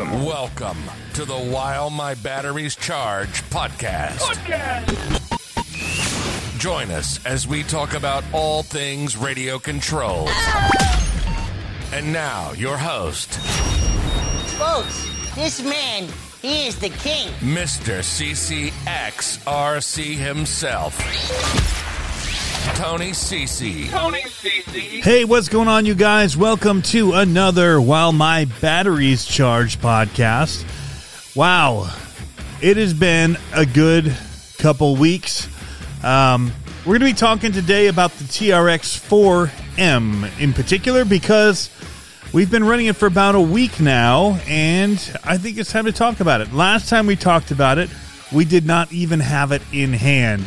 Welcome. Welcome to the While My Batteries Charge podcast. podcast. Join us as we talk about all things radio controls. And now, your host, Folks, this man, he is the king. Mr. CCXRC himself, Tony CC. Hey, what's going on, you guys? Welcome to another While My Batteries Charge podcast. Wow, it has been a good couple weeks. Um, we're going to be talking today about the TRX 4M in particular because we've been running it for about a week now, and I think it's time to talk about it. Last time we talked about it, we did not even have it in hand.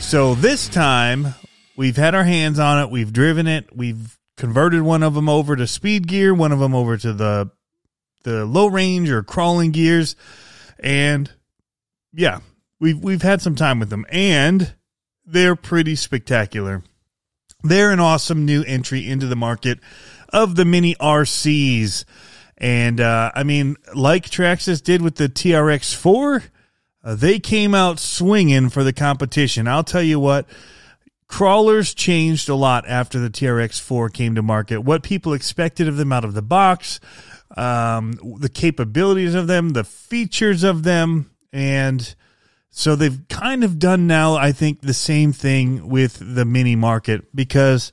So this time, we've had our hands on it. We've driven it. We've converted one of them over to speed gear, one of them over to the the low range or crawling gears, and yeah, we've we've had some time with them, and they're pretty spectacular. They're an awesome new entry into the market of the mini RCs, and uh, I mean, like Traxxas did with the TRX four. Uh, they came out swinging for the competition. I'll tell you what, crawlers changed a lot after the TRX 4 came to market. What people expected of them out of the box, um, the capabilities of them, the features of them, and so they've kind of done now, I think, the same thing with the mini market because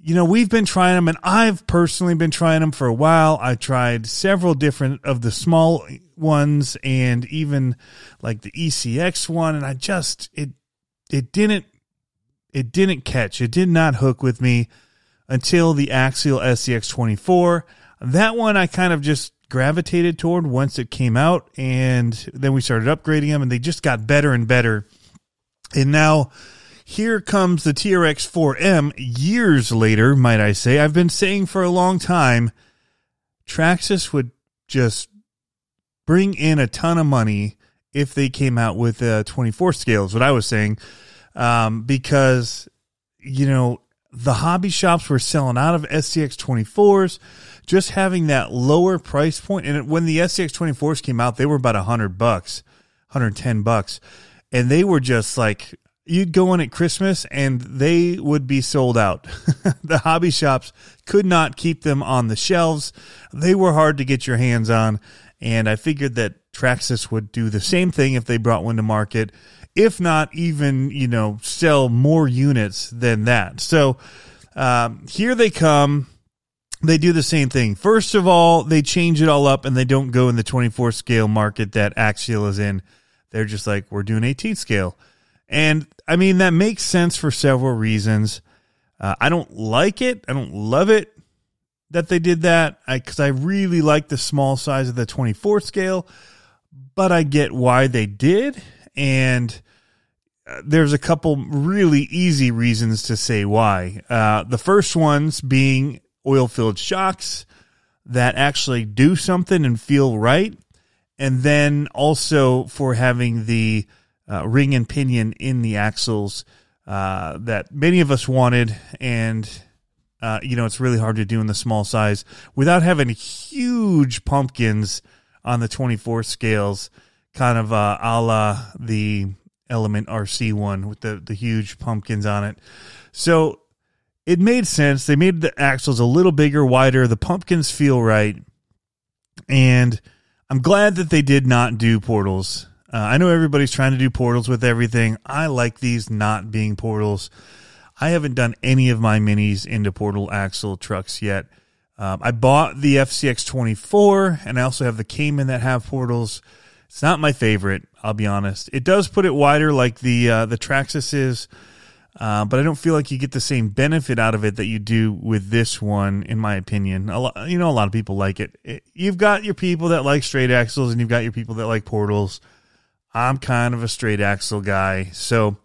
you know, we've been trying them, and I've personally been trying them for a while. I tried several different of the small ones, and even like the ECX one, and I just it it didn't it didn't catch. It did not hook with me until the Axial SCX twenty four. That one I kind of just gravitated toward once it came out, and then we started upgrading them, and they just got better and better. And now here comes the TRX 4M years later, might I say. I've been saying for a long time Traxxas would just bring in a ton of money if they came out with uh, 24 scales, what I was saying, um, because, you know, the hobby shops were selling out of SCX 24s, just having that lower price. And when the SCX 24s came out, they were about 100 bucks, 110 bucks. And they were just like, you'd go in at Christmas and they would be sold out. the hobby shops could not keep them on the shelves. They were hard to get your hands on. And I figured that Traxxas would do the same thing if they brought one to market, if not even, you know, sell more units than that. So um, here they come. They do the same thing. First of all, they change it all up and they don't go in the 24 scale market that Axial is in. They're just like, we're doing 18 scale. And I mean, that makes sense for several reasons. Uh, I don't like it. I don't love it that they did that because I, I, really like the small size of the 24 scale, but I get why they did. And uh, there's a couple really easy reasons to say why. Uh, the first ones being oil filled shocks that actually do something and feel right. And then also for having the uh, ring and pinion in the axles uh, that many of us wanted, and uh, you know it's really hard to do in the small size without having huge pumpkins on the 24 scales, kind of uh, a la the Element RC one with the the huge pumpkins on it. So it made sense. They made the axles a little bigger, wider. The pumpkins feel right, and I'm glad that they did not do portals uh, I know everybody's trying to do portals with everything. I like these not being portals. I haven't done any of my minis into portal axle trucks yet. Um, I bought the FCX 24 and I also have the Cayman that have portals. It's not my favorite, I'll be honest. It does put it wider like the uh, the Traxxas is, uh, but I don't feel like you get the same benefit out of it that you do with this one, in my opinion. A lot, you know, a lot of people like it. it. You've got your people that like straight axles, and you've got your people that like portals. I'm kind of a straight axle guy. So,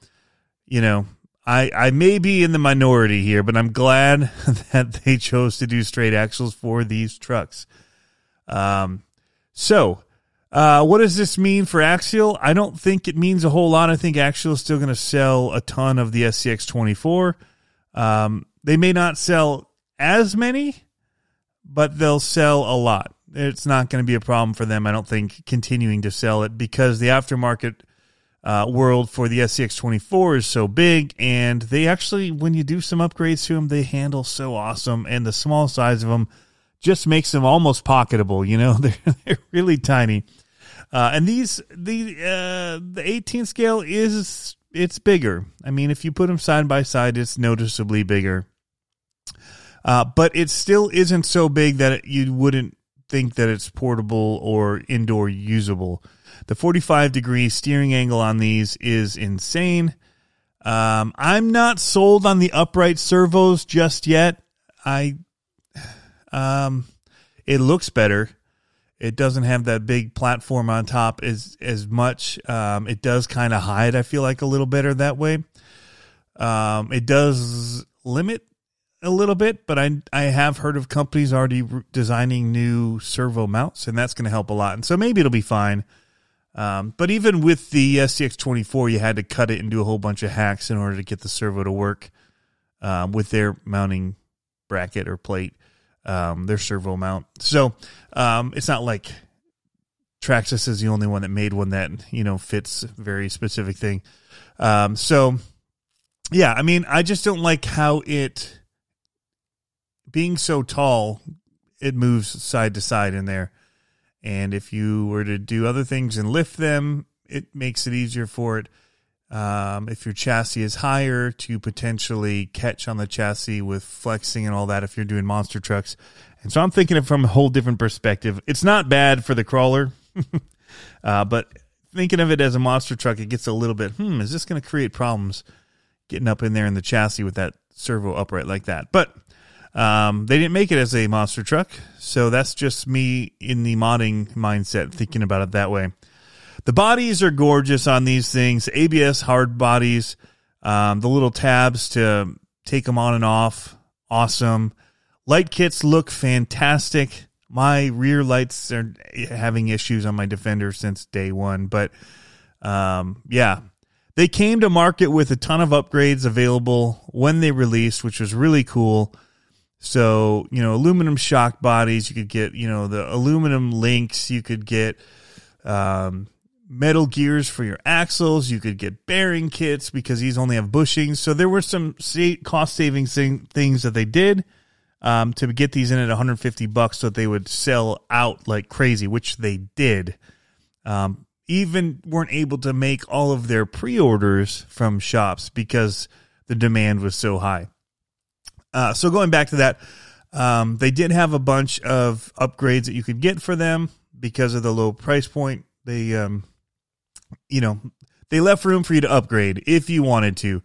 you know, I, I may be in the minority here, but I'm glad that they chose to do straight axles for these trucks. Um, so, uh, what does this mean for Axial? I don't think it means a whole lot. I think Axial is still going to sell a ton of the SCX 24. Um, they may not sell as many, but they'll sell a lot. it's not going to be a problem for them. I don't think continuing to sell it because the aftermarket uh, world for the SCX 24 is so big, and they actually, when you do some upgrades to them, they handle so awesome, and the small size of them just makes them almost pocketable. You know, they're they're really tiny. Uh, and these the uh, the 18 scale is it's bigger. I mean, if you put them side by side, it's noticeably bigger. Uh, but it still isn't so big that it, you wouldn't think that it's portable or indoor usable. The 45 degree steering angle on these is insane. Um, I'm not sold on the upright servos just yet. I, um, it looks better. It doesn't have that big platform on top as as much. Um, it does kind of hide. I feel like a little better that way. Um, it does limit a little bit, but I I have heard of companies already re- designing new servo mounts, and that's going to help a lot. And so maybe it'll be fine. Um, but even with the SCX24, you had to cut it and do a whole bunch of hacks in order to get the servo to work um, with their mounting bracket or plate, um, their servo mount. So um, it's not like Traxxas is the only one that made one that you know fits very specific thing. Um, so yeah, I mean, I just don't like how it being so tall, it moves side to side in there. And if you were to do other things and lift them, it makes it easier for it. Um, if your chassis is higher, to potentially catch on the chassis with flexing and all that, if you're doing monster trucks. And so I'm thinking it from a whole different perspective. It's not bad for the crawler, uh, but thinking of it as a monster truck, it gets a little bit, hmm, is this going to create problems getting up in there in the chassis with that servo upright like that? But um, they didn't make it as a monster truck, so that's just me in the modding mindset thinking about it that way. The bodies are gorgeous on these things. ABS hard bodies, um, the little tabs to take them on and off, awesome. Light kits look fantastic. My rear lights are having issues on my Defender since day one, but um, yeah, they came to market with a ton of upgrades available when they released, which was really cool. So, you know, aluminum shock bodies, you could get, you know, the aluminum links, you could get um, metal gears for your axles, you could get bearing kits because these only have bushings. So there were some cost saving thing, things that they did um, to get these in at 150 bucks so that they would sell out like crazy, which they did. Um, even weren't able to make all of their pre-orders from shops because the demand was so high. Uh, so going back to that, um, they did have a bunch of upgrades that you could get for them because of the low price point. They, um, you know, they left room for you to upgrade if you wanted to.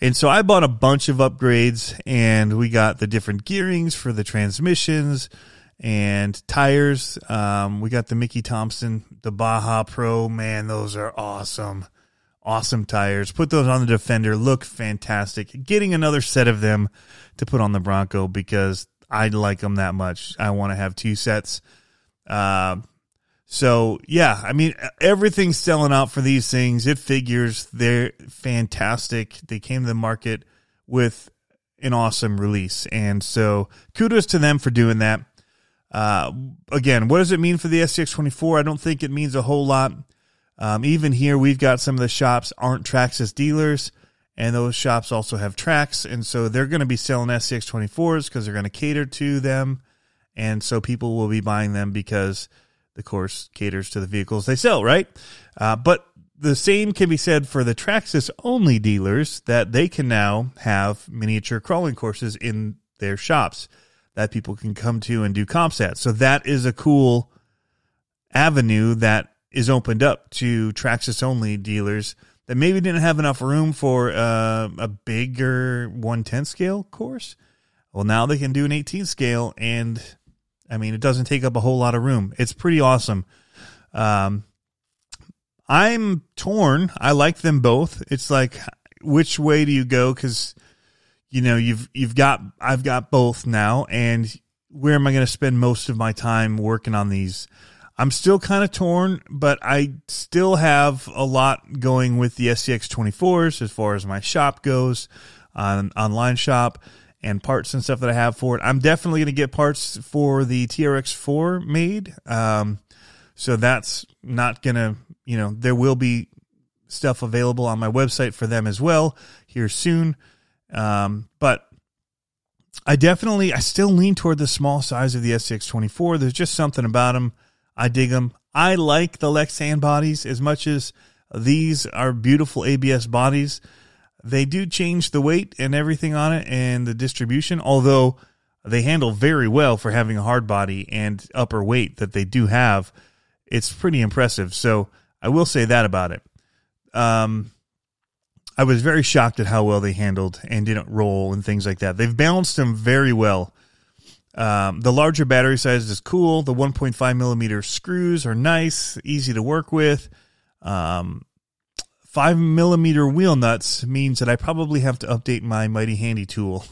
And so I bought a bunch of upgrades and we got the different gearings for the transmissions and tires. Um, we got the Mickey Thompson, the Baja Pro. Man, those are awesome. Awesome tires. Put those on the Defender. Look fantastic. Getting another set of them to put on the Bronco because I like them that much. I want to have two sets. Uh, so yeah, I mean everything's selling out for these things. It figures they're fantastic. They came to the market with an awesome release, and so kudos to them for doing that. Uh, again, what does it mean for the SCX24? I don't think it means a whole lot. Um, even here, we've got some of the shops aren't Traxxas dealers and those shops also have tracks and so they're going to be selling SCX 24s because they're going to cater to them and so people will be buying them because the course caters to the vehicles they sell right uh, but the same can be said for the Traxxas only dealers that they can now have miniature crawling courses in their shops that people can come to and do comps at so that is a cool avenue that is opened up to Traxxas only dealers that maybe didn't have enough room for uh, a bigger 110 scale course. Well, now they can do an 18 scale, and I mean, it doesn't take up a whole lot of room. It's pretty awesome. Um, I'm torn. I like them both. It's like, which way do you go? Because you know, you've you've got I've got both now, and where am I going to spend most of my time working on these? I'm still kind of torn, but I still have a lot going with the SCX 24s as far as my shop goes, on online shop, and parts and stuff that I have for it. I'm definitely going to get parts for the TRX4 made. Um, so that's not going to, you know, there will be stuff available on my website for them as well here soon. Um, but I definitely, I still lean toward the small size of the SCX24. There's just something about them. I dig them. I like the Lexan bodies as much as these are beautiful ABS bodies. They do change the weight and everything on it and the distribution, although they handle very well for having a hard body and upper weight that they do have. It's pretty impressive. So I will say that about it. Um, I was very shocked at how well they handled and didn't roll and things like that. They've balanced them very well. Um, the larger battery size is cool. The 1.5 millimeter screws are nice, easy to work with. Um, five millimeter wheel nuts means that I probably have to update my mighty handy tool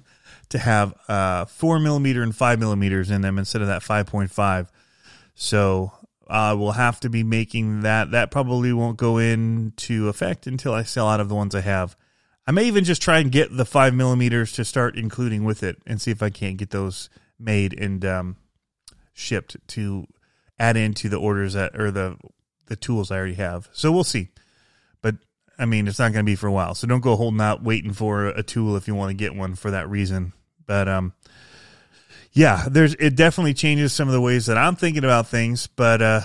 to have uh, four millimeter and five millimeters in them instead of that 5.5. So I uh, will have to be making that. That probably won't go into effect until I sell out of the ones I have. I may even just try and get the five millimeters to start including with it and see if I can't get those made and um, shipped to add into the orders that or the the tools I already have. So we'll see. I mean, it's not going to be for a while. So don't go holding out waiting for a tool if you want to get one for that reason. But um, yeah, there's it definitely changes some of the ways that I'm thinking about things. But uh,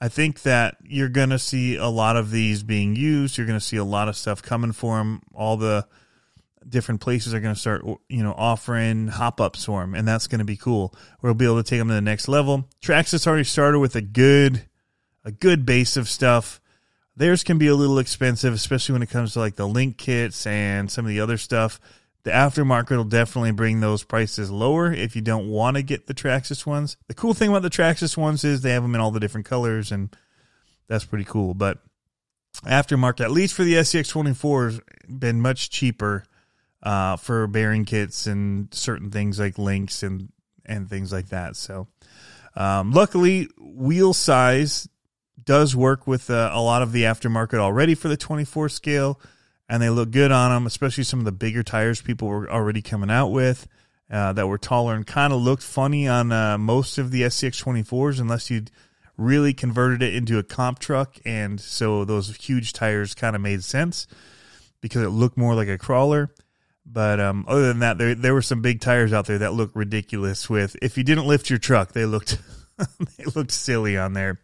I think that you're going to see a lot of these being used. You're going to see a lot of stuff coming for them. All the different places are going to start, you know, offering hop ups for them, and that's going to be cool. We'll be able to take them to the next level. Traxxas already started with a good, a good base of stuff. Theirs can be a little expensive, especially when it comes to like the link kits and some of the other stuff. The aftermarket will definitely bring those prices lower if you don't want to get the Traxxas ones. The cool thing about the Traxxas ones is they have them in all the different colors, and that's pretty cool. But aftermarket, at least for the SCX24, has been much cheaper uh, for bearing kits and certain things like links and and things like that. So, um, luckily, wheel size does work with uh, a lot of the aftermarket already for the 24 scale and they look good on them, especially some of the bigger tires people were already coming out with uh, that were taller and kind of looked funny on uh, most of the SCX24s unless you'd really converted it into a comp truck. And so those huge tires kind of made sense because it looked more like a crawler. But um, other than that, there there were some big tires out there that looked ridiculous. With if you didn't lift your truck, they looked they looked silly on there.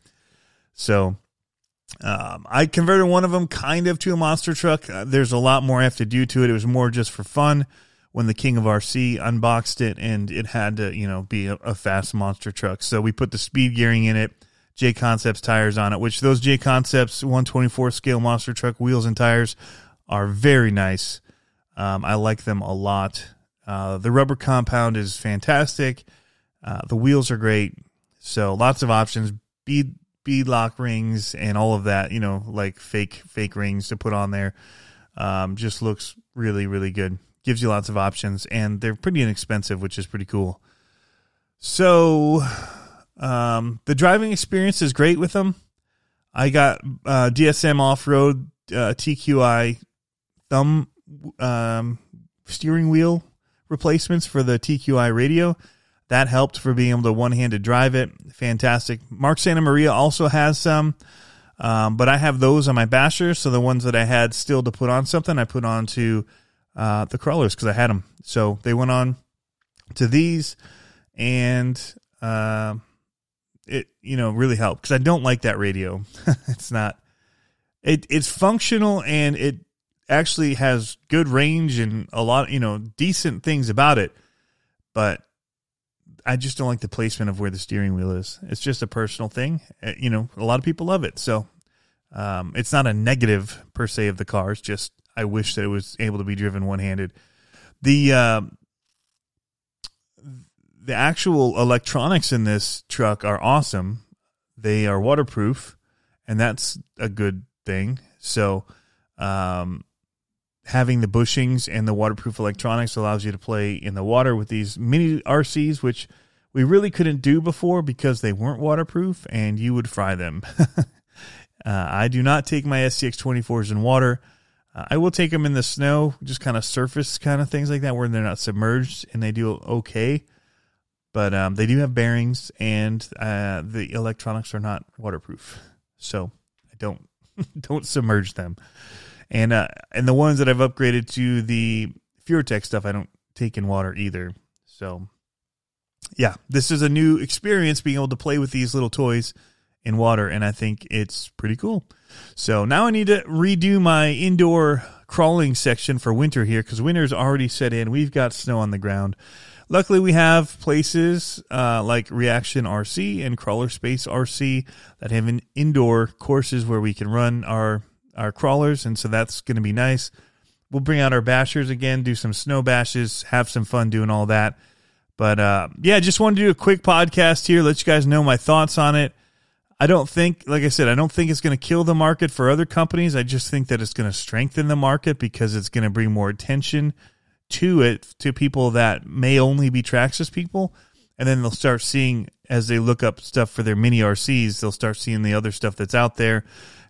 So um, I converted one of them kind of to a monster truck. Uh, there's a lot more I have to do to it. It was more just for fun when the King of RC unboxed it, and it had to, you know, be a, a fast monster truck. So we put the speed gearing in it, J Concepts tires on it, which those J Concepts 124 scale monster truck wheels and tires are very nice. Um, I like them a lot. Uh, the rubber compound is fantastic. Uh, the wheels are great. So lots of options. Bead bead lock rings and all of that, you know, like fake fake rings to put on there. Um, just looks really really good. Gives you lots of options and they're pretty inexpensive, which is pretty cool. So um, the driving experience is great with them. I got uh, DSM off road uh, TQI thumb um, steering wheel replacements for the TQI radio. That helped for being able to one handed drive it. Fantastic. Mark Santa Maria also has some, um, but I have those on my Basher. So the ones that I had still to put on something, I put on to uh, the crawlers because I had them. So they went on to these, and uh, it you know really helped because I don't like that radio. it's not. It it's functional and it actually has good range and a lot you know decent things about it, but I just don't like the placement of where the steering wheel is. It's just a personal thing. Uh, you know, a lot of people love it. So um, it's not a negative per se of the car. It's just I wish that it was able to be driven one handed. The uh, the actual electronics in this truck are awesome. They are waterproof, and that's a good thing. So um, having the bushings and the waterproof electronics allows you to play in the water with these mini RCs, which we really couldn't do before because they weren't waterproof and you would fry them. uh, I do not take my SCX 24s in water. Uh, I will take them in the snow, just kind of surface kind of things like that, where they're not submerged, and they do okay. But um, they do have bearings, and uh, the electronics are not waterproof, so I don't don't submerge them. And uh, and the ones that I've upgraded to the Furitek stuff, I don't take in water either. So yeah, this is a new experience being able to play with these little toys in water, and I think it's pretty cool. So now I need to redo my indoor crawling section for winter here because winter's already set in. We've got snow on the ground. Luckily, we have places uh, like Reaction RC and Crawler Space RC that have an indoor courses where we can run our our crawlers, and so that's going to be nice. We'll bring out our bashers again, do some snow bashes, have some fun doing all that. But uh, yeah, just wanted to do a quick podcast here, let you guys know my thoughts on it. I don't think, like I said, I don't think it's going to kill the market for other companies. I just think that it's going to strengthen the market because it's going to bring more attention to it to people that may only be Traxxas people. And then they'll start seeing, as they look up stuff for their mini RCs, they'll start seeing the other stuff that's out there.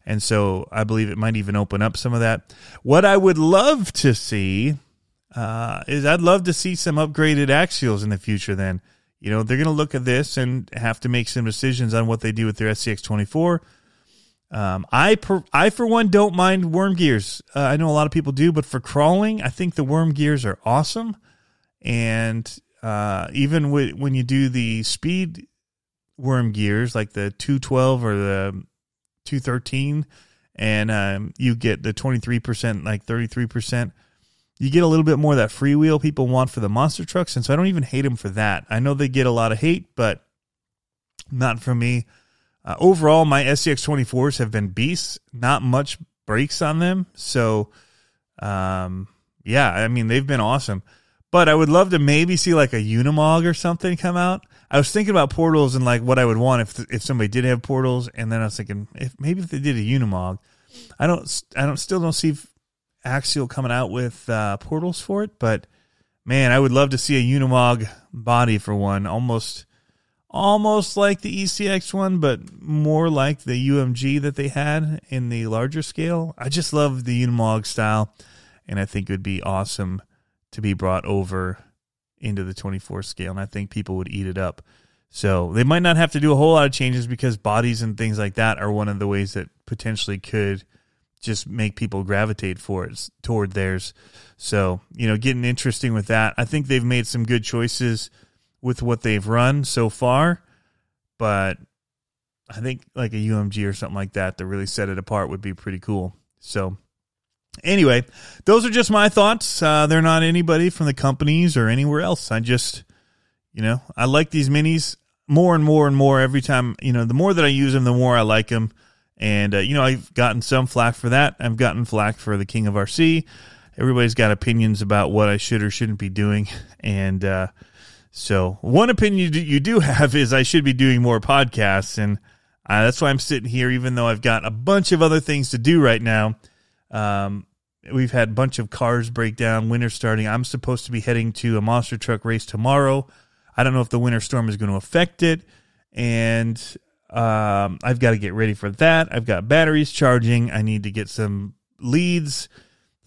And so I believe it might even open up some of that. What I would love to see uh, is I'd love to see some upgraded axials in the future then you know, they're going to look at this and have to make some decisions on what they do with their SCX 24. Um, I, per, I, for one, don't mind worm gears. Uh, I know a lot of people do, but for crawling, I think the worm gears are awesome. And uh, even when you do the speed worm gears, like the 212 or the 213, and um, you get the 23%, like 33%, you get a little bit more of that freewheel people want for the monster trucks, and so I don't even hate them for that. I know they get a lot of hate, but not for me. Uh, overall, my SCX 24s have been beasts. Not much brakes on them, so um, yeah, I mean they've been awesome. But I would love to maybe see like a Unimog or something come out. I was thinking about portals and like what I would want if if somebody did have portals, and then I was thinking if maybe if they did a Unimog, I don't I don't still don't see Axial coming out with uh, portals for it, but man, I would love to see a Unimog body for one, almost almost like the ECX one, but more like the UMG that they had in the larger scale. I just love the Unimog style, and I think it would be awesome to be brought over into the 24 scale, and I think people would eat it up. So they might not have to do a whole lot of changes because bodies and things like that are one of the ways that potentially could just make people gravitate for it toward theirs. So, you know, getting interesting with that. I think they've made some good choices with what they've run so far, but I think like a UMG or something like that to really set it apart would be pretty cool. So, anyway, those are just my thoughts. Uh, they're not anybody from the companies or anywhere else. I just, you know, I like these minis more and more and more every time. You know, the more that I use them, the more I like them. And, uh, you know, I've gotten some flack for that. I've gotten flack for the King of RC. Everybody's got opinions about what I should or shouldn't be doing. And uh, so, one opinion you do have is I should be doing more podcasts. And uh, that's why I'm sitting here, even though I've got a bunch of other things to do right now. Um, we've had a bunch of cars break down, winter starting. I'm supposed to be heading to a monster truck race tomorrow. I don't know if the winter storm is going to affect it. And um, I've got to get ready for that. I've got batteries charging. I need to get some leads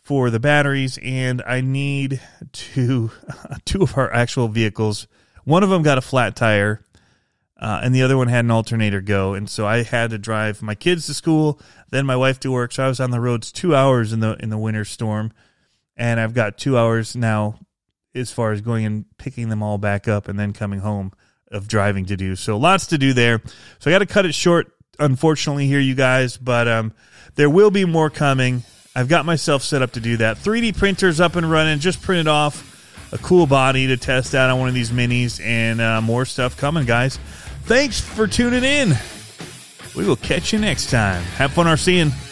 for the batteries, and I need to two of our actual vehicles. One of them got a flat tire, uh, and the other one had an alternator go. And so I had to drive my kids to school, then my wife to work. So I was on the roads two hours in the in the winter storm, and I've got two hours now as far as going and picking them all back up and then coming home of driving to do. So lots to do there. So I got to cut it short, unfortunately, here, you guys. But um, there will be more coming. I've got myself set up to do that. 3D printers up and running. Just printed off a cool body to test out on one of these minis, and uh, more stuff coming, guys. Thanks for tuning in. We will catch you next time. Have fun RCing.